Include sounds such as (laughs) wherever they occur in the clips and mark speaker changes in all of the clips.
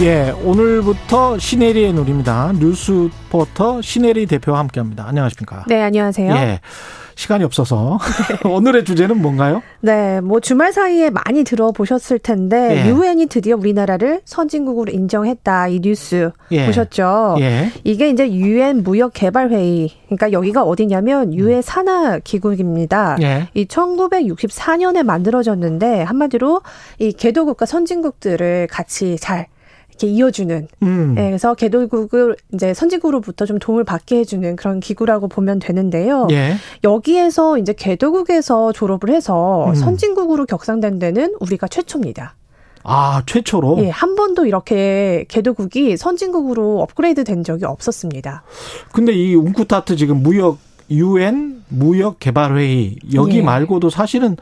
Speaker 1: 예, 오늘부터 시네리의 눈입니다. 뉴스포터 시네리 대표와 함께합니다. 안녕하십니까?
Speaker 2: 네, 안녕하세요.
Speaker 1: 예. 시간이 없어서 네. (laughs) 오늘의 주제는 뭔가요?
Speaker 2: 네, 뭐 주말 사이에 많이 들어보셨을 텐데 예. 유엔이 드디어 우리나라를 선진국으로 인정했다 이 뉴스 예. 보셨죠? 예. 이게 이제 유엔 무역 개발 회의 그러니까 여기가 어디냐면 유엔 산하 기구입니다. 예. 이 1964년에 만들어졌는데 한마디로 이 개도국과 선진국들을 같이 잘 이렇게 이어주는. 음. 네, 그래서 개돌국을 이제 선진국으로부터 좀 도움을 받게 해주는 그런 기구라고 보면 되는데요. 예. 여기에서 이제 개도국에서 졸업을 해서 음. 선진국으로 격상된 데는 우리가 최초입니다.
Speaker 1: 아, 최초로?
Speaker 2: 예, 한 번도 이렇게 개도국이 선진국으로 업그레이드 된 적이 없었습니다.
Speaker 1: 근데 이 웅쿠타트 지금 무역 유엔 무역 개발 회의 여기 예. 말고도 사실은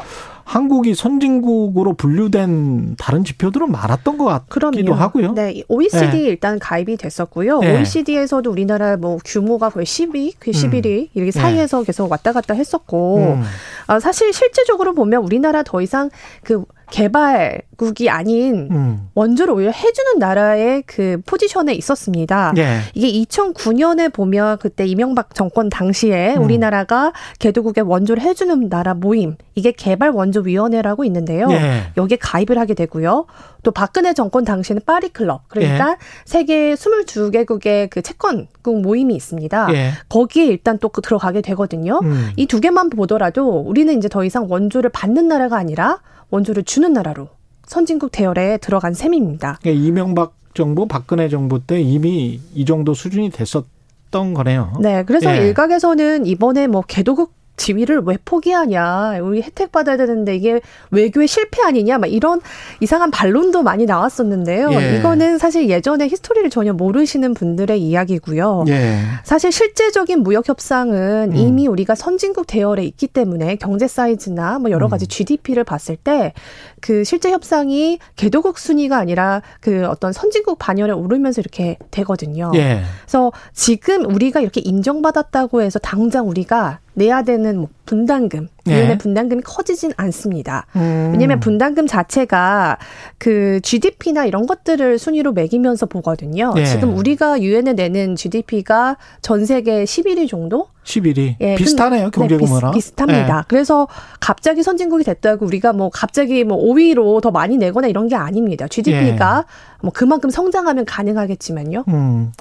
Speaker 1: 한국이 선진국으로 분류된 다른 지표들은 많았던 것 같기도 그럼요. 하고요.
Speaker 2: 네, OECD 네. 일단 가입이 됐었고요. 네. OECD에서도 우리나라 뭐 규모가 거의 10위, 11위 음. 이렇게 사이에서 네. 계속 왔다 갔다 했었고 음. 아, 사실 실제적으로 보면 우리나라 더 이상 그 개발국이 아닌 음. 원조를 오히려 해주는 나라의 그 포지션에 있었습니다. 예. 이게 2009년에 보면 그때 이명박 정권 당시에 음. 우리나라가 개도국의 원조를 해주는 나라 모임 이게 개발원조위원회라고 있는데요. 예. 여기에 가입을 하게 되고요. 또 박근혜 정권 당시에는 파리 클럽 그러니까 예. 세계 22개국의 그 채권국 모임이 있습니다. 예. 거기에 일단 또 들어가게 되거든요. 음. 이두 개만 보더라도 우리는 이제 더 이상 원조를 받는 나라가 아니라 원조를 주는 나라로 선진국 대열에 들어간 셈입니다.
Speaker 1: 그러니까 이명박 정부, 박근혜 정부 때 이미 이 정도 수준이 됐었던 거네요.
Speaker 2: 네, 그래서 예. 일각에서는 이번에 뭐 개도국 지위를 왜 포기하냐. 우리 혜택 받아야 되는데 이게 외교의 실패 아니냐. 막 이런 이상한 반론도 많이 나왔었는데요. 예. 이거는 사실 예전에 히스토리를 전혀 모르시는 분들의 이야기고요. 예. 사실 실제적인 무역 협상은 음. 이미 우리가 선진국 대열에 있기 때문에 경제 사이즈나 뭐 여러 가지 음. GDP를 봤을 때 그 실제 협상이 개도국 순위가 아니라 그 어떤 선진국 반열에 오르면서 이렇게 되거든요. 예. 그래서 지금 우리가 이렇게 인정받았다고 해서 당장 우리가 내야 되는 뭐 분담금, 유엔의 네. 분담금이 커지진 않습니다. 음. 왜냐하면 분담금 자체가 그 GDP나 이런 것들을 순위로 매기면서 보거든요. 네. 지금 우리가 유엔에 내는 GDP가 전 세계 11위 정도?
Speaker 1: 11위. 예, 비슷하네요, 경제 규모랑.
Speaker 2: 네, 비슷, 합니다 예. 그래서 갑자기 선진국이 됐다고 우리가 뭐 갑자기 뭐 5위로 더 많이 내거나 이런 게 아닙니다. GDP가 예. 뭐 그만큼 성장하면 가능하겠지만요. 음.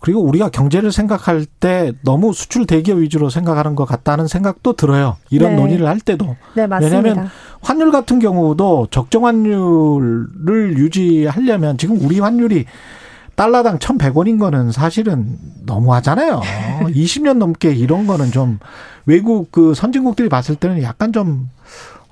Speaker 1: 그리고 우리가 경제를 생각할 때 너무 수출 대기업 위주로 생각하는 것 같다는 생각도 들어요. 이런 네. 논의를 할 때도.
Speaker 2: 네, 맞습니다.
Speaker 1: 왜냐하면 환율 같은 경우도 적정 환율을 유지하려면 지금 우리 환율이 달러당 1,100원인 거는 사실은 너무하잖아요. (laughs) 20년 넘게 이런 거는 좀 외국 그 선진국들이 봤을 때는 약간 좀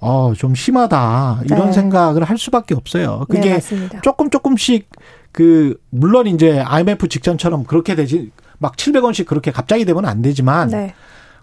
Speaker 1: 어, 좀 심하다. 이런 네. 생각을 할 수밖에 없어요. 그게 네, 조금 조금씩 그 물론 이제 IMF 직전처럼 그렇게 되지 막 700원씩 그렇게 갑자기 되면 안 되지만 네.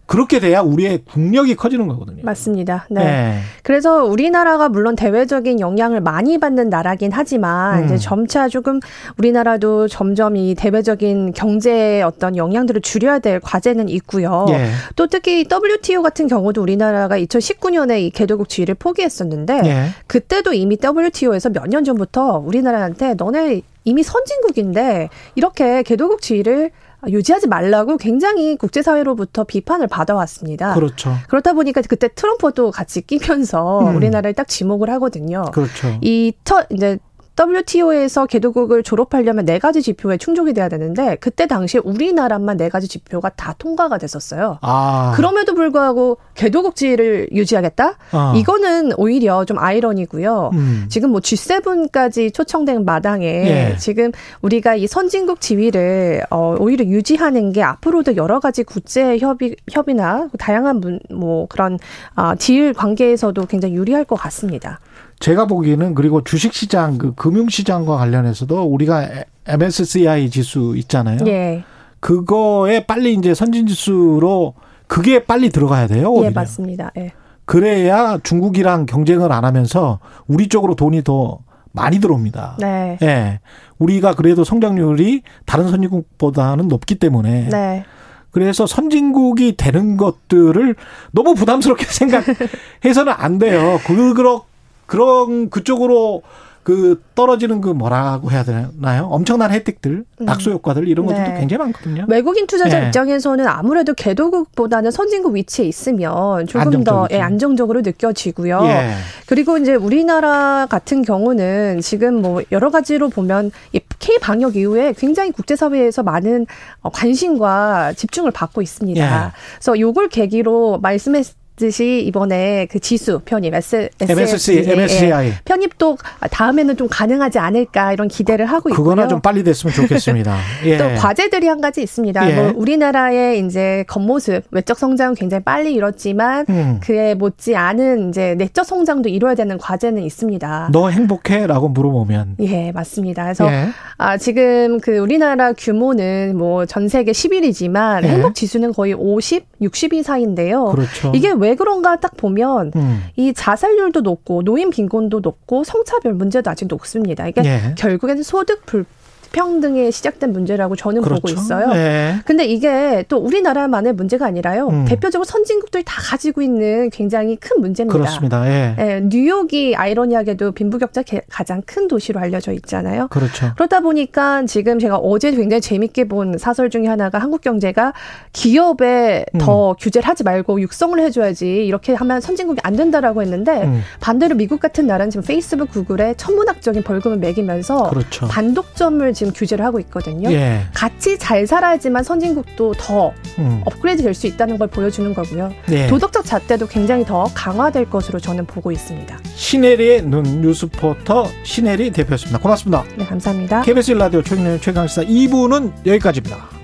Speaker 1: 그렇게 돼야 우리의 국력이 커지는 거거든요.
Speaker 2: 맞습니다. 네. 네. 그래서 우리나라가 물론 대외적인 영향을 많이 받는 나라긴 하지만 음. 이제 점차 조금 우리나라도 점점 이 대외적인 경제의 어떤 영향들을 줄여야 될 과제는 있고요. 예. 또 특히 WTO 같은 경우도 우리나라가 2019년에 이 개도국 지위를 포기했었는데 예. 그때도 이미 WTO에서 몇 년 전부터 우리나라한테 너네 이미 선진국인데 이렇게 개도국 지위를 유지하지 말라고 굉장히 국제사회로부터 비판을 받아왔습니다.
Speaker 1: 그렇죠.
Speaker 2: 그렇다 보니까 그때 트럼프도 같이 끼면서 음. 우리나라를 딱 지목을 하거든요.
Speaker 1: 그렇죠.
Speaker 2: 이 첫 이제 WTO에서 개도국을 졸업하려면 네 가지 지표에 충족이 돼야 되는데 그때 당시에 우리나라만 네 가지 지표가 다 통과가 됐었어요. 아. 그럼에도 불구하고 개도국 지위를 유지하겠다? 아. 이거는 오히려 좀 아이러니고요. 음. 지금 뭐 G7까지 초청된 마당에 예. 지금 우리가 이 선진국 지위를 어 오히려 유지하는 게 앞으로도 여러 가지 국제 협의 협의나 다양한 문, 뭐 그런 아 지일 관계에서도 굉장히 유리할 것 같습니다.
Speaker 1: 제가 보기에는 그리고 주식시장 그 금융시장과 관련해서도 우리가 MSCI 지수 있잖아요. 예. 그거에 빨리 이제 선진지수로 그게 빨리 들어가야 돼요.
Speaker 2: 오히려. 예, 맞습니다. 예.
Speaker 1: 그래야 중국이랑 경쟁을 안 하면서 우리 쪽으로 돈이 더 많이 들어옵니다.
Speaker 2: 네.
Speaker 1: 예. 우리가 그래도 성장률이 다른 선진국보다는 높기 때문에
Speaker 2: 네.
Speaker 1: 그래서 선진국이 되는 것들을 너무 부담스럽게 (laughs) 생각해서는 안 돼요. 그 그런 그런 그쪽으로 그 떨어지는 그 뭐라고 해야 되나요? 엄청난 혜택들, 음. 낙수 효과들 이런 네. 것들도 굉장히 많거든요.
Speaker 2: 외국인 투자자 네. 입장에서는 아무래도 개도국보다는 선진국 위치에 있으면 조금 안정적이죠. 더 예, 안정적으로 느껴지고요. 예. 그리고 이제 우리나라 같은 경우는 지금 뭐 여러 가지로 보면 이 K 방역 이후에 굉장히 국제 사회에서 많은 어, 관심과 집중을 받고 있습니다. 예. 그래서 요걸 계기로 말씀했 듯이 이번에 그 지수 편입 S,
Speaker 1: MSC, MSCI
Speaker 2: 편입도 다음에는 좀 가능하지 않을까 이런 기대를 하고 있고요.
Speaker 1: 그거나 좀 빨리 됐으면 좋겠습니다. (laughs)
Speaker 2: 예. 또 과제들이 한 가지 있습니다. 예. 뭐 우리나라의 이제 겉모습 외적 성장은 굉장히 빨리 이뤘지만 음. 그에 못지 않은 이제 내적 성장도 이뤄야 되는 과제는 있습니다.
Speaker 1: 너 행복해?라고 물어보면
Speaker 2: 예 맞습니다. 그래서 예. 아 지금 그 우리나라 규모는 뭐 전 세계 10위이지만 예. 행복 지수는 거의 50, 60위 사이인데요.
Speaker 1: 그렇죠.
Speaker 2: 이게 왜 그런가 딱 보면 음. 이 자살률도 높고 노인 빈곤도 높고 성차별 문제도 아직 높습니다. 이게 예. 결국에는 소득 불 평등에 시작된 문제라고 저는 그렇죠. 보고 있어요. 네. 근데 이게 또 우리나라만의 문제가 아니라요. 음. 대표적으로 선진국들이 다 가지고 있는 굉장히 큰 문제입니다.
Speaker 1: 그렇습니다. 예.
Speaker 2: 예, 뉴욕이 아이러니하게도 빈부격차 가장 큰 도시로 알려져 있잖아요.
Speaker 1: 그렇죠.
Speaker 2: 그러다 보니까 지금 제가 어제 굉장히 재밌게 본 사설 중에 하나가 한국 경제가 기업에 음. 더 규제를 하지 말고 육성을 해줘야지 이렇게 하면 선진국이 안 된다라고 했는데 음. 반대로 미국 같은 나라는 지금 페이스북, 구글에 천문학적인 벌금을 매기면서
Speaker 1: 그렇죠.
Speaker 2: 단독점을 지금 규제를 하고 있거든요.
Speaker 1: 예.
Speaker 2: 같이 잘 살아야지만 선진국도 더 음. 업그레이드 될 수 있다는 걸 보여주는 거고요. 예. 도덕적 잣대도 굉장히 더 강화될 것으로 저는 보고 있습니다.
Speaker 1: 신혜리의 눈 뉴스포터 신혜리 대표였습니다. 고맙습니다.
Speaker 2: 네, 감사합니다.
Speaker 1: KBS 라디오 최경영 최강시사 2부는 여기까지입니다.